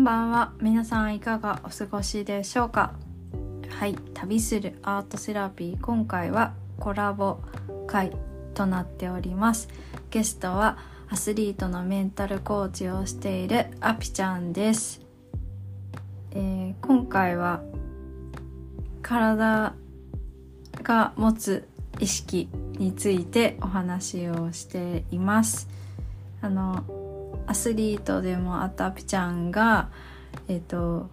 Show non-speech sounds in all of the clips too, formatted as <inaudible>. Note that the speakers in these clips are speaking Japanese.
んばんは。皆さんいかがお過ごしでしょうか？はい旅するアートセラピー今回はコラボ会となっております。ゲストはアスリートのメンタルコーチをしているアピちゃんです、えー、今回は体が持つ意識についてお話をしています。あのアスリートでもあったアピちゃんが、えっと、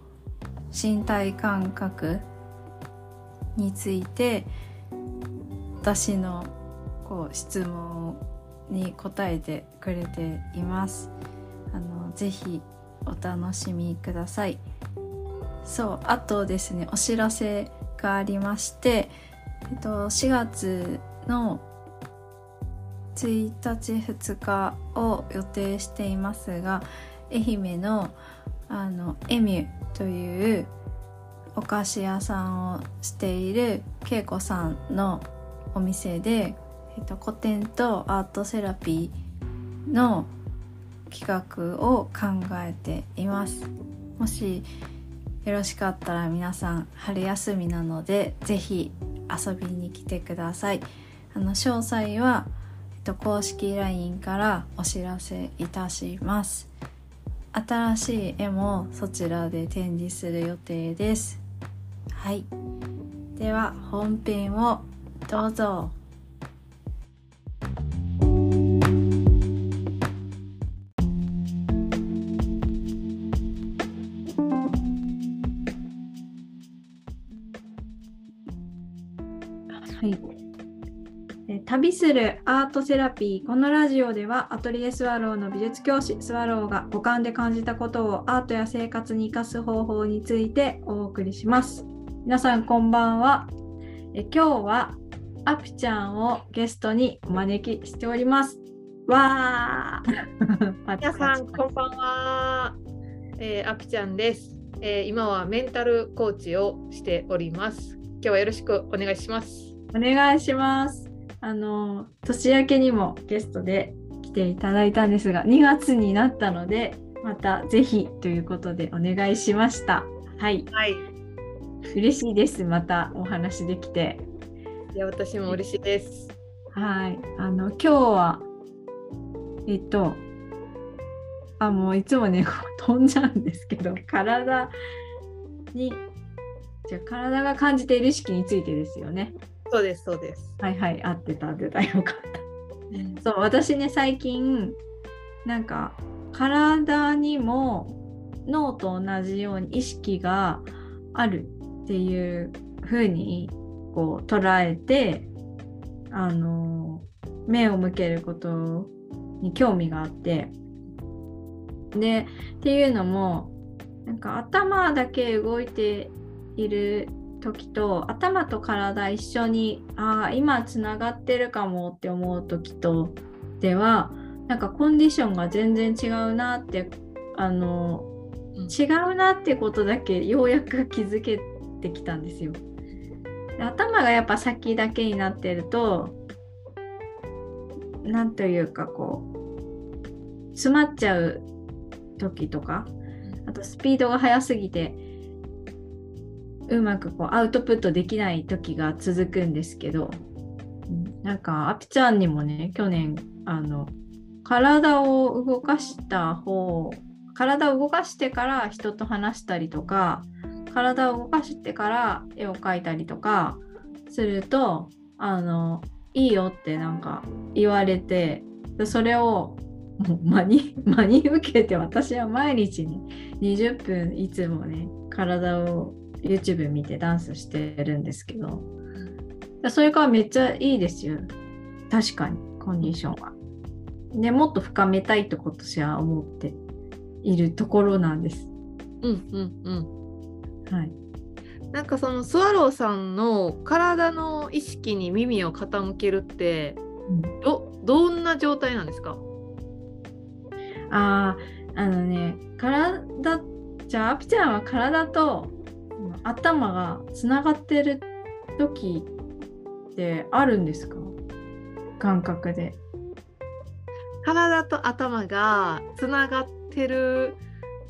身体感覚について私のこう質問に答えてくれています。あのぜひお楽しみください。そうあとですねお知らせがありまして、えっと、4月の1日2日を予定していますが愛媛のあのエミュというお菓子屋さんをしている恵子さんのお店で、えっと、古典とアートセラピーの企画を考えています。もしよろしかったら皆さん春休みなので是非遊びに来てください。あの詳細はと公式 LINE からお知らせいたします。新しい絵もそちらで展示する予定です。はい。では本編をどうぞ。するアートセラピーこのラジオではアトリエスワローの美術教師スワローが五感で感じたことをアートや生活に生かす方法についてお送りします。皆さんこんばんは。え今日はアピちゃんをゲストにお招きしております。わー。<laughs> 皆さんこんばんは、えー、アピちゃんです、えー、今はメンタルコーチをしております。今日はよろしくお願いします。お願いしますあの年明けにもゲストで来ていただいたんですが2月になったのでまたぜひということでお願いしました。はい、はい、嬉しいですまたお話できて。いや私も嬉しいです。はい。あの今日はえっとあもういつもね飛んじゃうんですけど体にじゃ体が感じている意識についてですよねそうですそうです。はいはい合ってた合ってたよかった。うん、そう私ね最近なんか体にも脳と同じように意識があるっていう風にこう捉えてあの目を向けることに興味があってでっていうのもなんか頭だけ動いている時と頭と体一緒にああ今つながってるかもって思う時とではなんかコンディションが全然違うなってあの、違うなってことだけようやく気づけてきたんですよ。頭がやっぱ先だけになってると何というかこう詰まっちゃう時とかあとスピードが速すぎてうまくこうアウトプットできない時が続くんですけどなんかアピちゃんにもね去年あの体を動かした方体を動かしてから人と話したりとか体を動かしてから絵を描いたりとかするとあのいいよってなんか言われてそれをもう真に <laughs> 真に受けて私は毎日に20分いつもね体を YouTube 見てダンスしてるんですけど、それからめっちゃいいですよ。確かに、コンディションは。でもっと深めたいと今年は思っているところなんです。うんうんうん。はい。なんかそのスワローさんの体の意識に耳を傾けるって、うん、どどんな状態なんですか？あああのね体じゃあアピちゃんは体と頭がつながってる時ってあるんですか？感覚で。体と頭がつながってる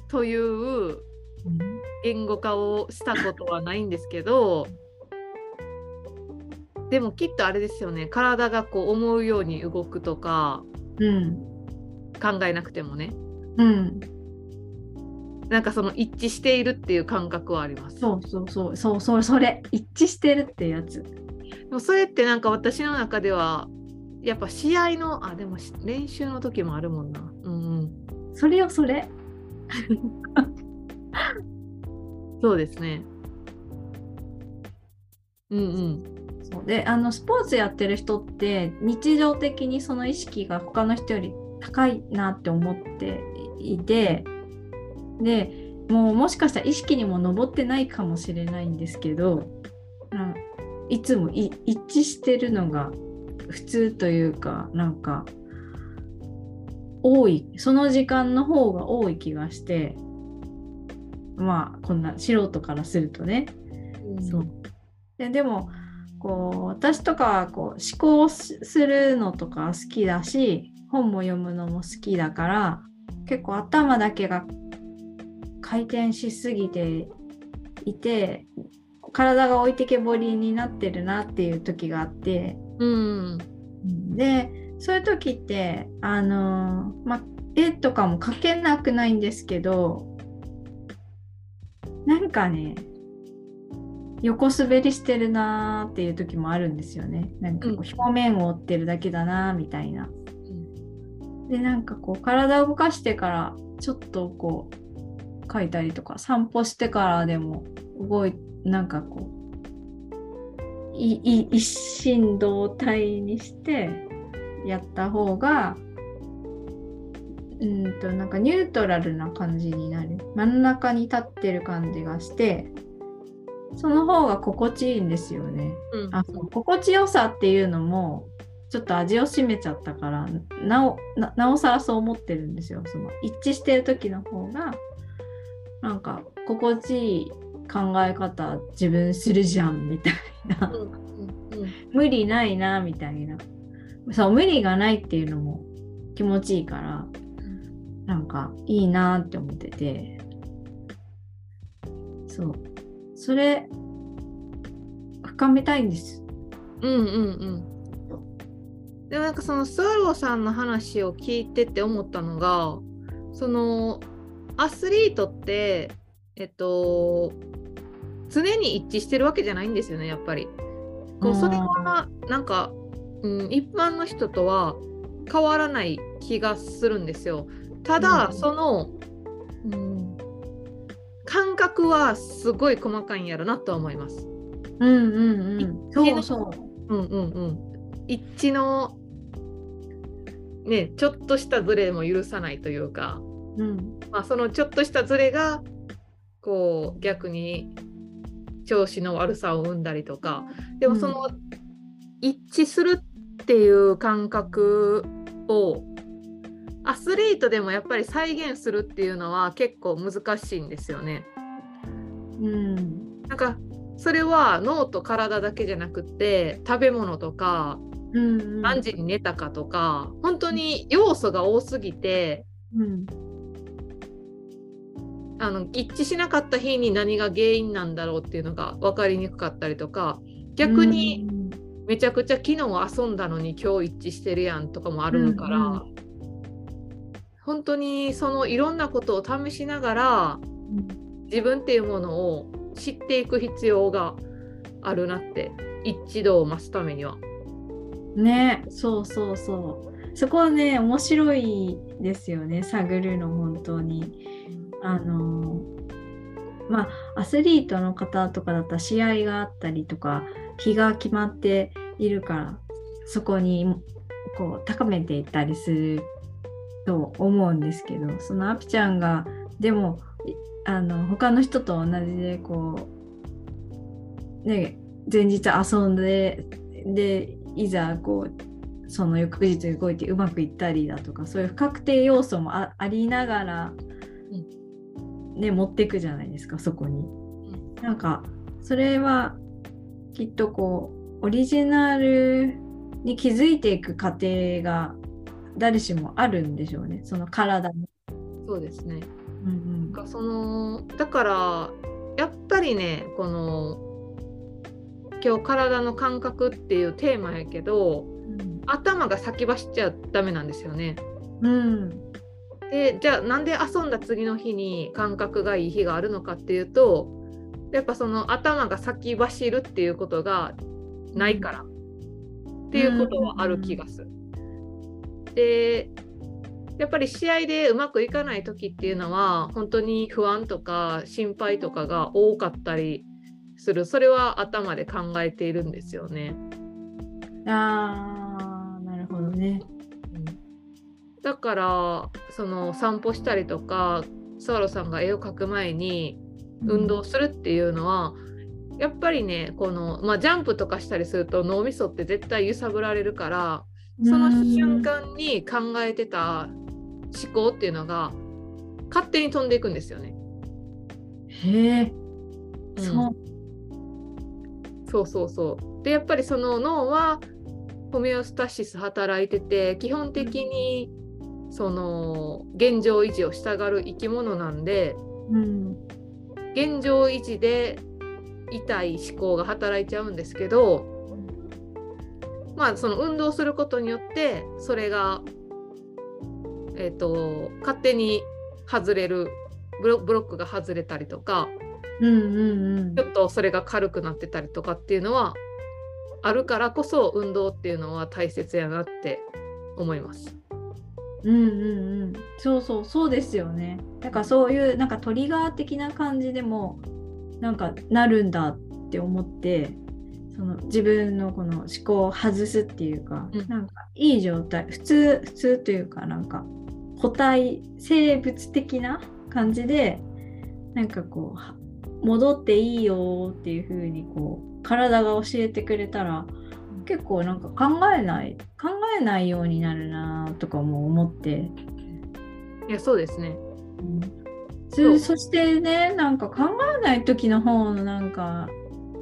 という言語化をしたことはないんですけど、でもきっとあれですよね。体がこう思うように動くとか、うん、考えなくてもね、うん、なんかその一致しているっていう感覚はあります。そうそうそうそうそうそれ一致してるってやつ。でもそれってなんか私の中ではやっぱ試合のあでも練習の時もあるもんな。うん、うん、それよそれ。そうですね。うんうん。そうであのスポーツやってる人って日常的にその意識が他の人より高いなって思っていてでもうもしかしたら意識にも上ってないかもしれないんですけどいつも一致してるのが普通というかなんか多いその時間の方が多い気がしてまあこんな素人からするとね、うん、そう。ででもこう私とかこう思考するのとか好きだし本も読むのも好きだから結構頭だけが回転しすぎていて体が置いてけぼりになってるなっていう時があって、うん、でそういう時ってあのまあ絵とかも描けなくないんですけどなんかね横滑りしてるなーっていう時もあるんですよね。なんかこう表面を追ってるだけだなみたいな。うん、でなんかこう体を動かしてからちょっとこう描いたりとか散歩してからでも動いなんかこう一心同体にしてやった方がうんとなんかニュートラルな感じになる真ん中に立ってる感じがしてその方が心地いいんですよね。うん、あそう心地よさっていうのもちょっと味を占めちゃったからなおなおさらそう思ってるんですよ。その一致してる時の方がなんか心地いい考え方自分するじゃんみたいな、うんうんうん、無理ないなみたいな。そう無理がないっていうのも気持ちいいからなんかいいなって思ってて。そう。それ深めたいんです。うんうんうん。でもなんかそのスワローさんの話を聞いてて思ったのがそのアスリートってえっと常に一致してるわけじゃないんですよねやっぱり。こうそれはなんか、うん、一般の人とは変わらない気がするんですよ。ただ、うん、その、うん、感覚はすごい細かいんやろなと思います。うんうんうん。そうそう。うんうんうん。一致のねちょっとしたズレも許さないというか、うん。まあ、そのちょっとしたズレがこう逆に調子の悪さを生んだりとかでもその、うん、一致するっていう感覚をアスリートでもやっぱり再現するっていうのは結構難しいんですよね。うん、なんかそれは脳と体だけじゃなくて食べ物とか、うんうん、何時に寝たかとか本当に要素が多すぎて、うん、あの一致しなかった日に何が原因なんだろうっていうのが分かりにくかったりとか逆にめちゃくちゃ昨日遊んだのに今日一致してるやんとかもあるから、うんうん、本当にそのいろんなことを試しながら、自分っていうものを知っていく必要があるなって一致度を増すためには。ねそうそうそうそこはね面白いですよね探るの本当に。あのまあアスリートの方とかだったら試合があったりとか日が決まっているからそこにこう高めていったりすると思うんですけどそのアピちゃんがでもあの他の人と同じでこうね前日遊んででいざこうその翌日動いてうまくいったりだとかそういう不確定要素もありながらね持っていくじゃないですかそこに。なんかそれはきっとこうオリジナルに気づいていく過程が誰しもあるんでしょうねその体に。そうですね。うんかそのだからやっぱりねこの今日体の感覚っていうテーマやけどうん頭が先走っちゃダメなんですよね。うんでじゃあなんで遊んだ次の日に感覚がいい日があるのかっていうとやっぱその頭が先走るっていうことがないからっていうことはある気がする。でやっぱり試合でうまくいかない時っていうのは本当に不安とか心配とかが多かったりするそれは頭で考えているんですよね。あーなるほどね。だからその散歩したりとかスワローさんが絵を描く前に運動するっていうのは、やっぱりねこの、まあ、ジャンプとかしたりすると脳みそって絶対揺さぶられるからその瞬間に考えてた思考っていうのが勝手に飛んでいくんですよね。へえ、うんそう。そうそうそう。でやっぱりその脳はホメオスタシス働いてて基本的にその現状維持をしたがる生き物なんでうん現状維持で痛い思考が働いちゃうんですけどまあその運動することによってそれがえっ、と勝手に外れるブロブロックが外れたりとかうんうんうんちょっとそれが軽くなってたりとかっていうのはあるからこそ運動っていうのは大切やなって思います。うんうんうん。そうそうそうですよね。だからそういうなんかトリガー的な感じでもなんかなるんだって思ってその自分のこの思考を外すっていうか、うん。なんかいい状態普通普通というかなんか個体生物的な感じでなんかこうは戻っていいよっていう風にこう体が教えてくれたら結構なんか考えない考えないようになるなとかも思って、いやそうですね。そそしてねなんか考えない時の方のなんか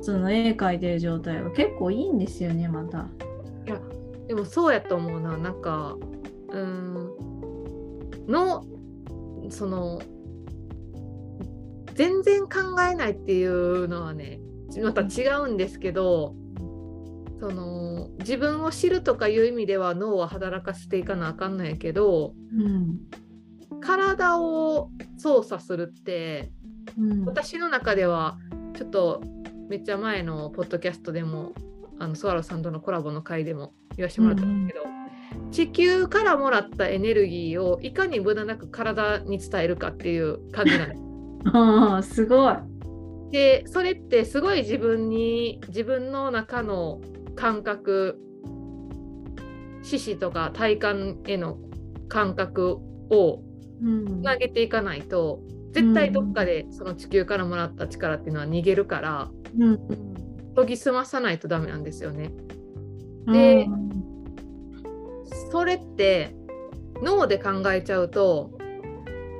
その絵描いてる状態は結構いいんですよねまた。いやでもそうやと思うななんかうーんのその全然考えないっていうのはねまた違うんですけどその自分を知るとかいう意味では脳は働かせていかなあかんのやけどうん体を操作するってうん私の中ではちょっとめっちゃ前のポッドキャストでもあのスワローさんとのコラボの回でも言わせてもらったんですけど、地球からもらったエネルギーをいかに無駄なく体に伝えるかっていう感じなんです。<laughs> あーすごい。でそれってすごい自分に自分の中の感覚四肢とか体感への感覚をうん。つなげていかないと絶対どっかでその地球からもらった力っていうのは逃げるからうん。研ぎ澄まさないとダメなんですよね。でうん。それって脳で考えちゃうと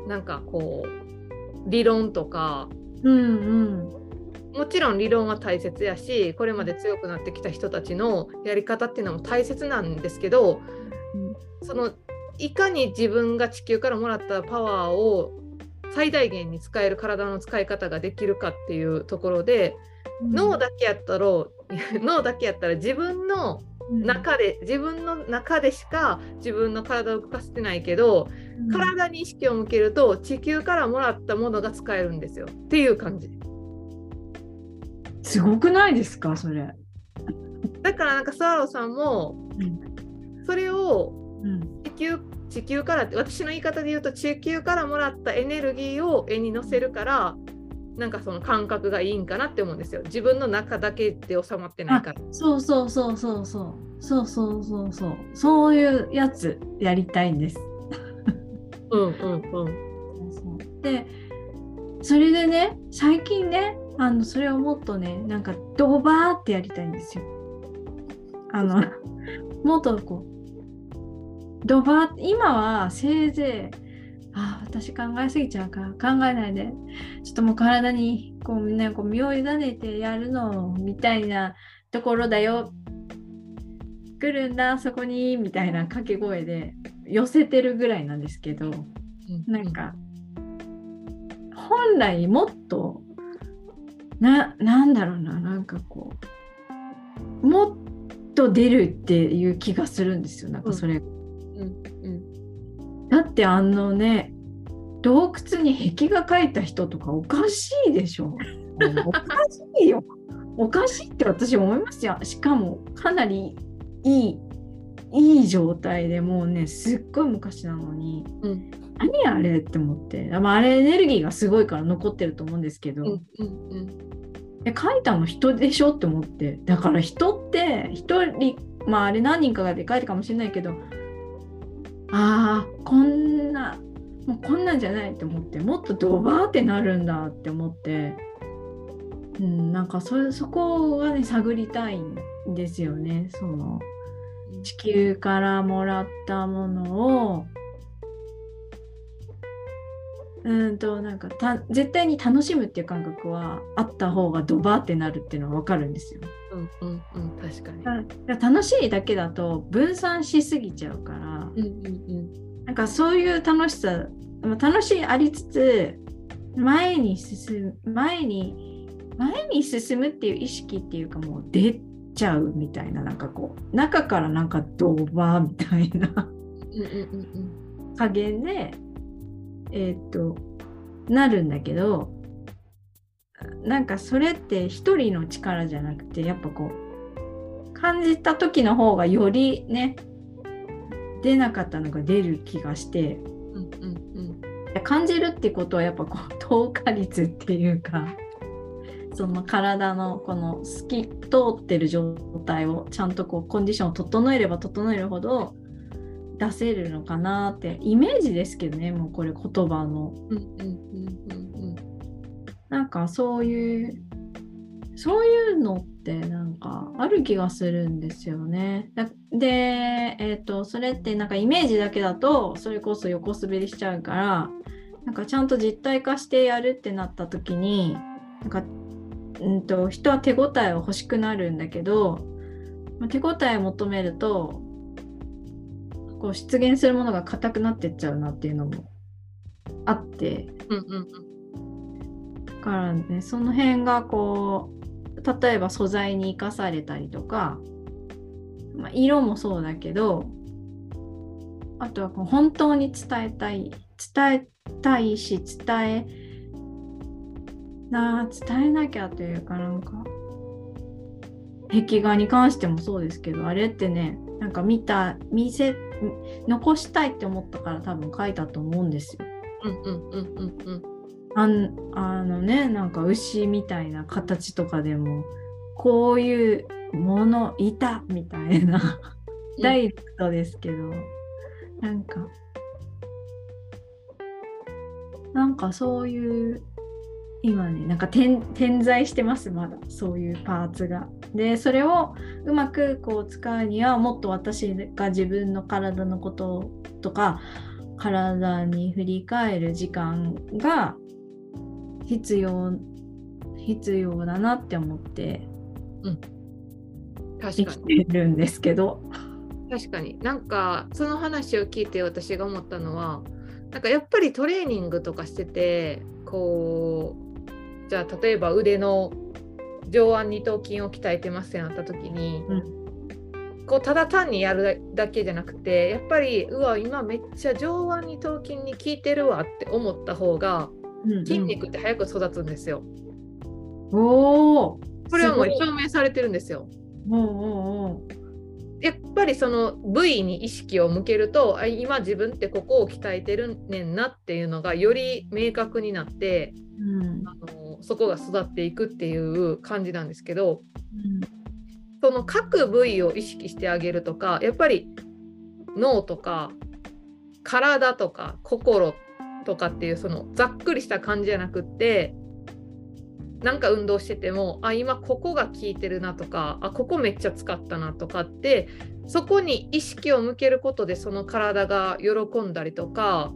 なんかこう理論とかうんうんもちろん理論は大切やしこれまで強くなってきた人たちのやり方っていうのも大切なんですけどそのいかに自分が地球からもらったパワーを最大限に使える体の使い方ができるかっていうところで、脳だけやったら <laughs> 脳だけやったら自分の中で自分の中でしか自分の体を動かせてないけどうん。体に意識を向けると地球からもらったものが使えるんですよ。っていう感じすごくないですか？それ。だからなんかサーロさんもそれをうん。地球地球からって私の言い方で言うと地球からもらったエネルギーを絵に乗せるからなんかその感覚がいいんかなって思うんですよ。自分の中だけで収まってないから。そうそうそうそうそう。そうそうそうそう。そういうやつやりたいんです。うんうんうん。でそれでね最近ねあのそれをもっとねなんかドバーってやりたいんですよ。あの <laughs> もっとこうドバー今はせいぜいあ私考えすぎちゃうから考えないでちょっともう体にこうみんなこう身を委ねてやるのみたいなところだよ来るんだそこにみたいな掛け声で寄せてるぐらいなんですけどなんか本来もっとななんだろうななんかこうもっと出るっていう気がするんですよなんかそれ、うんうん。だってあのね洞窟に壁画描いた人とかおかしいでしょ。<laughs> おかしいよ。おかしいって私思いますよ。しかもかなりいいいい状態でもうねすっごい昔なのに。うん何あれって思って、まあ、あれエネルギーがすごいから残ってると思うんですけど、うんうんうん。え書いたの人でしょって思って。だから人って一人まああれ何人かがで書いたかもしれないけどあーこんなもうこんなんじゃないって思って。もっとドバーってなるんだって思って、うん、なんかそそこはね探りたいんですよね。その地球からもらったものをうんとなんかた絶対に楽しむっていう感覚はあった方がドバーってなるっていうのは分かるんですよ。うんうんうん確かに。楽しいだけだと分散しすぎちゃうからうんうんなんかそういう楽しさまあ楽しいありつつ前に進む前に前に進むっていう意識っていうかもう出ちゃうみたいななんかこう中からなんかドバーみたいなうんうんうん加減でえーっとなるんだけどなんかそれって一人の力じゃなくてやっぱこう感じた時の方がよりね出なかったのが出る気がしてうんうんうん。感じるってことはやっぱこう透過率っていうかその体のこの透き通ってる状態をちゃんとこうコンディションを整えれば整えるほど出せるのかなってイメージですけどねもうこれ言葉のなんかそういうそういうのってなんかある気がするんですよね。だで、えー、とそれってなんかイメージだけだとそれこそ横滑りしちゃうからなんかちゃんと実体化してやるってなった時になんか、うん、と人は手応えを欲しくなるんだけどまあ手応えを求めるとこう出現するものが硬くなってっちゃうなっていうのもあって。うんうんうんだからねその辺がこう例えば素材に生かされたりとか、まあ、色もそうだけどあとはこう本当に伝えたい伝えたいし伝えな伝えなきゃというかなんか壁画に関してもそうですけどあれってねなんか見た見せ残したいって思ったから多分書いたと思うんですよ。うんうんうんうんうんあんあのねなんか牛みたいな形とかでもこういうものいたみたいなダイレクトですけど、なんかなんかそういう今ねなんか点点在してますまだそういうパーツが。でそれをうまくこう使うにはもっと私が自分の体のこととか体に振り返る時間が必要必要だなって思って生確かにきてるんですけど。確かになんかその話を聞いて私が思ったのはなんかやっぱりトレーニングとかしててこうじゃあ例えば腕の上腕二頭筋を鍛えてますってなった時に、こうただ単にやるだけじゃなくてやっぱりうわ今めっちゃ上腕二頭筋に効いてるわって思った方が筋肉って早く育つんですよ。うんうん、おおこれはもう証明されてるんですよ。おうおうおうやっぱりその部位に意識を向けるとあ今自分ってここを鍛えてるねんなっていうのがより明確になってうん。あのそこが育っていくっていう感じなんですけどうん。その各部位を意識してあげるとかやっぱり脳とか体とか心とかっていうそのざっくりした感じじゃなくってなんか運動しててもあ今ここが効いてるなとかあここめっちゃ使ったなとかってそこに意識を向けることでその体が喜んだりとか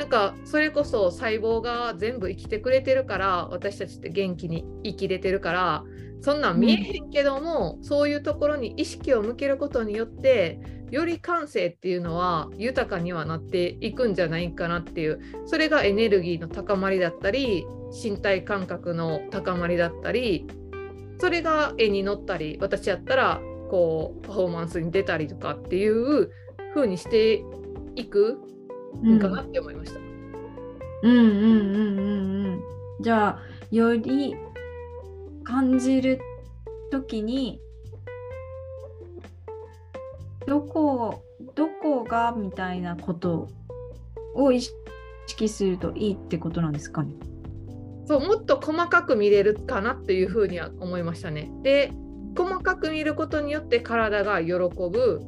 なんかそれこそ細胞が全部生きてくれてるから私たちって元気に生きれてるからそんなん見えへんけども、うん、そういうところに意識を向けることによってより感性っていうのは豊かにはなっていくんじゃないかなっていうそれがエネルギーの高まりだったり身体感覚の高まりだったりそれが絵に乗ったり私やったらこうパフォーマンスに出たりとかっていう風にしていくんかなって思いました。うん、うん、うんうんうんうんじゃあより感じる時にどこどこがみたいなことを意識するといいってことなんですかね？そうもっと細かく見れるかなっていうふうには思いましたね。で細かく見ることによって体が喜ぶ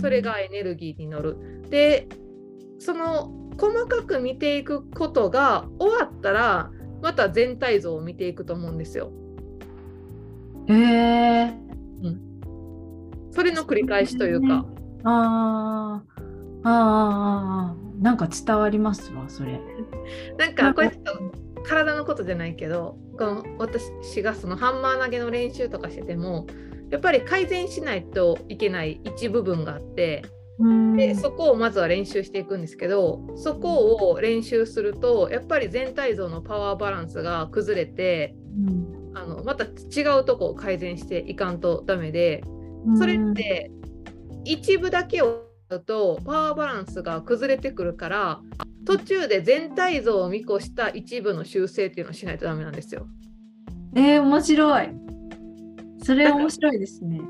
それがエネルギーに乗る。でその細かく見ていくことが終わったらまた全体像を見ていくと思うんですよ。へえー、うん。それの繰り返しというか。ああああなんか伝わりますわそれ。<laughs> なんかこれちょっと体のことじゃないけどこの私がそのハンマー投げの練習とかしててもやっぱり改善しないといけない一部分があってでそこをまずは練習していくんですけどそこを練習するとやっぱり全体像のパワーバランスが崩れて、うん、あのまた違うとこを改善していかんとダメでそれって一部だけをやるとパワーバランスが崩れてくるから途中で全体像を見越した一部の修正っていうのをしないとダメなんですよ。えー、面白い。それ面白いですね。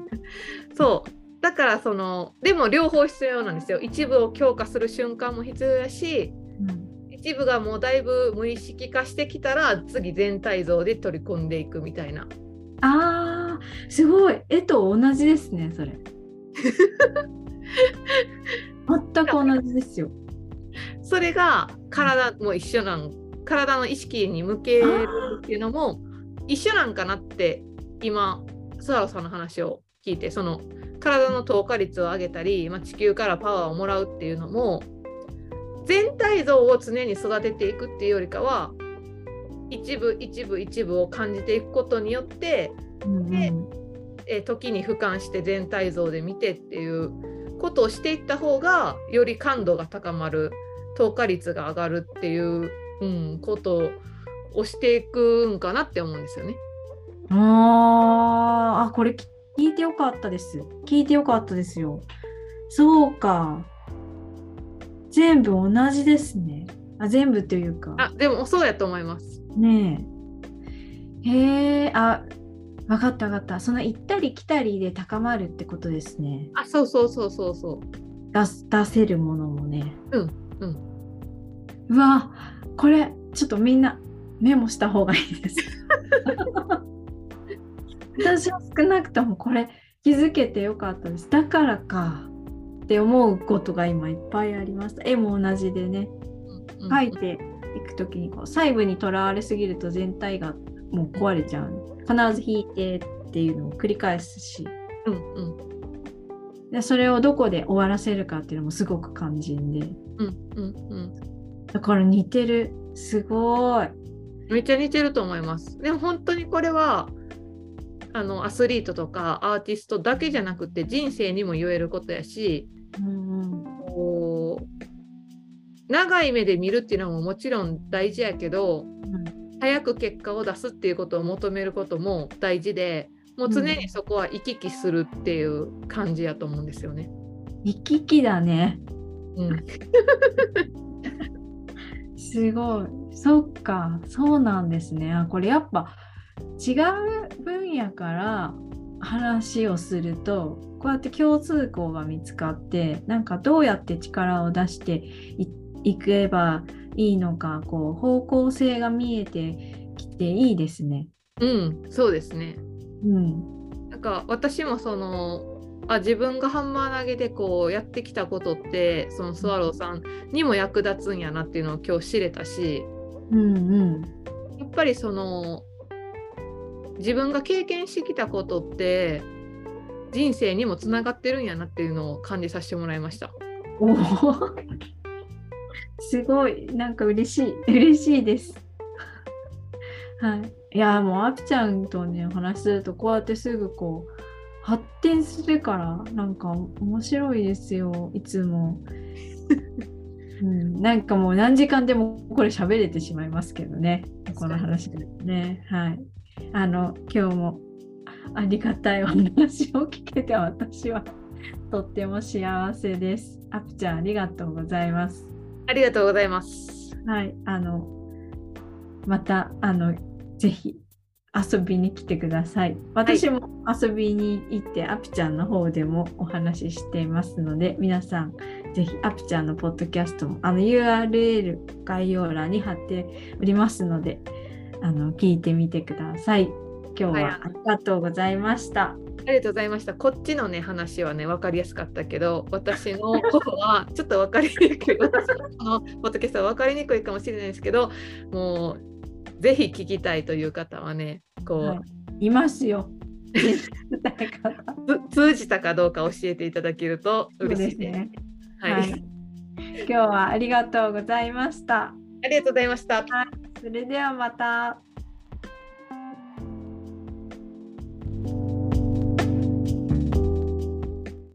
そうだからそのでも両方必要なんですよ。一部を強化する瞬間も必要だし、うん、一部がもうだいぶ無意識化してきたら次全体像で取り込んでいくみたいな。あーすごい。絵と同じですねそれ。<laughs> 全く同じですよ。それが体も一緒なん体の意識に向けるっていうのも一緒なんかなって今スワロさんの話を聞いてその体の透過率を上げたり、まあ、地球からパワーをもらうっていうのも全体像を常に育てていくっていうよりかは一部一部一部を感じていくことによって、でえ時に俯瞰して全体像で見てっていうことをしていった方がより感度が高まる透過率が上がるっていう、うん、ことをしていくんかなって思うんですよね。ああこれ聞いてよかったです。聞いてよかったですよ。そうか。全部同じですね。あ、全部というか。あ、でもそうやと思います。ねえ。へえ、あ、分かった分かった。その行ったり来たりで高まるってことですね。あ、そうそうそうそうそう。出出せるものもね。うんうん。うわ、これちょっとみんなメモした方がいいです。<laughs> 私は少なくともこれ気づけてよかったです。だからか。って思うことが今いっぱいありました。絵も同じでね、描いていく時にこう細部にとらわれすぎると全体がもう壊れちゃう。必ず引いてっていうのを繰り返すし、うんうん、でそれをどこで終わらせるかっていうのもすごく肝心で、うんうんうん、だから似てる。すごい。めっちゃ似てると思います。でも本当にこれはあのアスリートとかアーティストだけじゃなくて人生にも言えることやし、うんこう長い目で見るっていうのももちろん大事やけど、うん、早く結果を出すっていうことを求めることも大事でもう常にそこは行き来するっていう感じやと思うんですよね。行き来だね。うん、<laughs> すごい。そっか、そうなんですね。あこれやっぱ違う分野から話をするとこうやって共通項が見つかってなんかどうやって力を出していけばいいのかこう方向性が見えてきていいですね。うんそうですね。うん、なんか私もそのあ自分がハンマー投げでこうやってきたことってそのスワローさんにも役立つんやなっていうのを今日知れたし、うんうん、やっぱりその自分が経験してきたことって人生にもつながってるんやなっていうのを感じさせてもらいました。お <laughs> すごいなんか嬉しい <laughs> 嬉しいです。はい。いやもうアピちゃんとね話するとこうやってすぐこう発展するからなんか面白いですよいつも。<laughs> うん、なんかもう何時間でもこれ喋れてしまいますけどねこの話でね。はい。あの今日もありがたいお話を聞けて私はとっても幸せです。アピちゃんありがとうございます。ありがとうございます。はい、あのまたあのぜひ遊びに来てください。私も遊びに行って、アピちゃんの方でもお話ししていますので、皆さんぜひアピちゃんのポッドキャストもあの URL 概要欄に貼っておりますので、あの聞いてみてください。今日はいはありがとうございました。ありがとうございました。こっちのね話はね分かりやすかったけど、私の方は <laughs> ちょっと分かりにくい。私のこのポッドキャストは分かりにくいかもしれないですけど、もうぜひ聞きたいという方はね、こう、はい、いますよ。<laughs> 通じたかどうか教えていただけると嬉しいです。ね。はい、はい今日はありがとうございました。ありがとうございました。それではまた。